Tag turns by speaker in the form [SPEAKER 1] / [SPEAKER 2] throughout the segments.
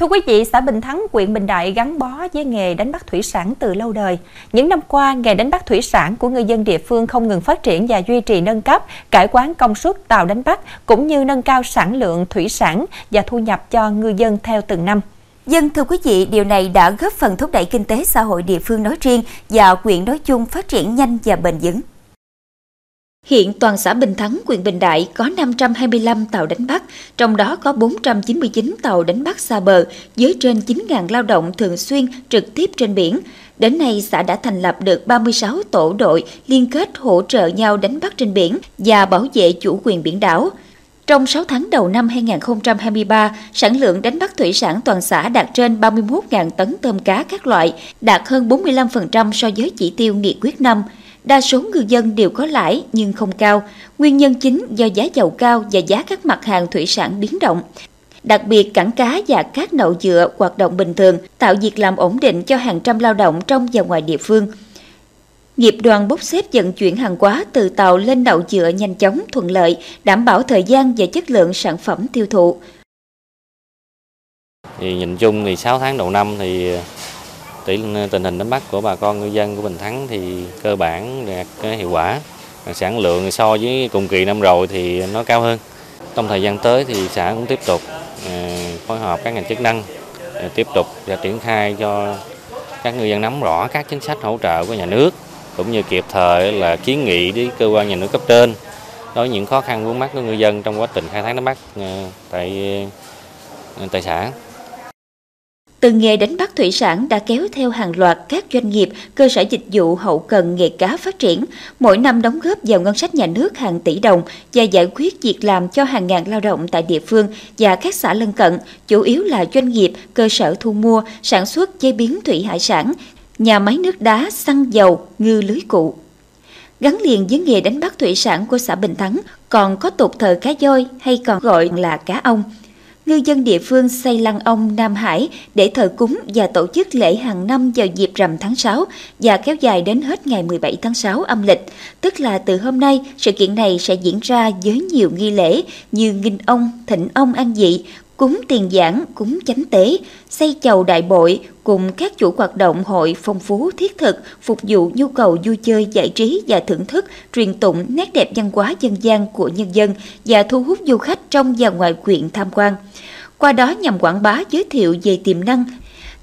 [SPEAKER 1] Thưa quý vị, xã Bình Thắng, huyện Bình Đại gắn bó với nghề đánh bắt thủy sản từ lâu đời. Những năm qua, nghề đánh bắt thủy sản của người dân địa phương không ngừng phát triển và duy trì nâng cấp, cải quán công suất tàu đánh bắt cũng như nâng cao sản lượng thủy sản và thu nhập cho ngư dân theo từng năm.
[SPEAKER 2] Dân thưa quý vị, điều này đã góp phần thúc đẩy kinh tế xã hội địa phương nói riêng và huyện nói chung phát triển nhanh và bền vững. Hiện toàn xã Bình Thắng, huyện Bình Đại có 525 tàu đánh bắt, trong đó có 499 tàu đánh bắt xa bờ với trên 9.000 lao động thường xuyên trực tiếp trên biển. Đến nay, xã đã thành lập được 36 tổ đội liên kết hỗ trợ nhau đánh bắt trên biển và bảo vệ chủ quyền biển đảo. Trong 6 tháng đầu năm 2023, sản lượng đánh bắt thủy sản toàn xã đạt trên 31.000 tấn tôm cá các loại, đạt hơn 45% so với chỉ tiêu nghị quyết năm. Đa số ngư dân đều có lãi nhưng không cao. Nguyên nhân chính do giá dầu cao và giá các mặt hàng thủy sản biến động. Đặc biệt, cảng cá và các nậu dựa hoạt động bình thường, tạo việc làm ổn định cho hàng trăm lao động trong và ngoài địa phương. Nghiệp đoàn bốc xếp vận chuyển hàng hóa từ tàu lên đậu dựa nhanh chóng, thuận lợi, đảm bảo thời gian và chất lượng sản phẩm tiêu thụ.
[SPEAKER 3] Thì nhìn chung thì 6 tháng đầu năm thì tình hình đánh bắt của bà con ngư dân của Bình Thắng thì cơ bản đạt hiệu quả. Sản lượng so với cùng kỳ năm rồi thì nó cao hơn. Trong thời gian tới thì xã cũng tiếp tục à, phối hợp các ngành chức năng à, tiếp tục và triển khai cho các ngư dân nắm rõ các chính sách hỗ trợ của nhà nước, cũng như kịp thời là kiến nghị với cơ quan nhà nước cấp trên đối với những khó khăn vướng mắt của ngư dân trong quá trình khai thác đánh bắt à, tại tại xã.
[SPEAKER 2] Từ nghề đánh bắt thủy sản đã kéo theo hàng loạt các doanh nghiệp, cơ sở dịch vụ hậu cần nghề cá phát triển, mỗi năm đóng góp vào ngân sách nhà nước hàng tỷ đồng và giải quyết việc làm cho hàng ngàn lao động tại địa phương và các xã lân cận, chủ yếu là doanh nghiệp, cơ sở thu mua, sản xuất chế biến thủy hải sản, nhà máy nước đá, xăng dầu, ngư lưới cụ. Gắn liền với nghề đánh bắt thủy sản của xã Bình Thắng còn có tục thờ cá voi hay còn gọi là cá ông – ngư dân địa phương xây lăng ông Nam Hải để thờ cúng và tổ chức lễ hàng năm vào dịp rằm tháng 6 và kéo dài đến hết ngày 17 tháng 6 âm lịch. Tức là từ hôm nay, sự kiện này sẽ diễn ra với nhiều nghi lễ như nghinh ông, thỉnh ông an dị, cúng tiền giảng, cúng chánh tế, xây chầu đại bội cùng các chủ hoạt động hội phong phú thiết thực phục vụ nhu cầu vui chơi giải trí và thưởng thức truyền tụng nét đẹp văn hóa dân gian của nhân dân và thu hút du khách trong và ngoài quyện tham quan. Qua đó nhằm quảng bá giới thiệu về tiềm năng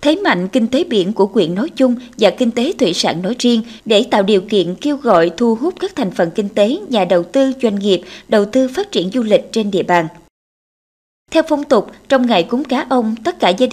[SPEAKER 2] thế mạnh kinh tế biển của quyện nói chung và kinh tế thủy sản nói riêng để tạo điều kiện kêu gọi thu hút các thành phần kinh tế, nhà đầu tư, doanh nghiệp đầu tư phát triển du lịch trên địa bàn. Theo phong tục, trong ngày cúng cá ông, tất cả gia đình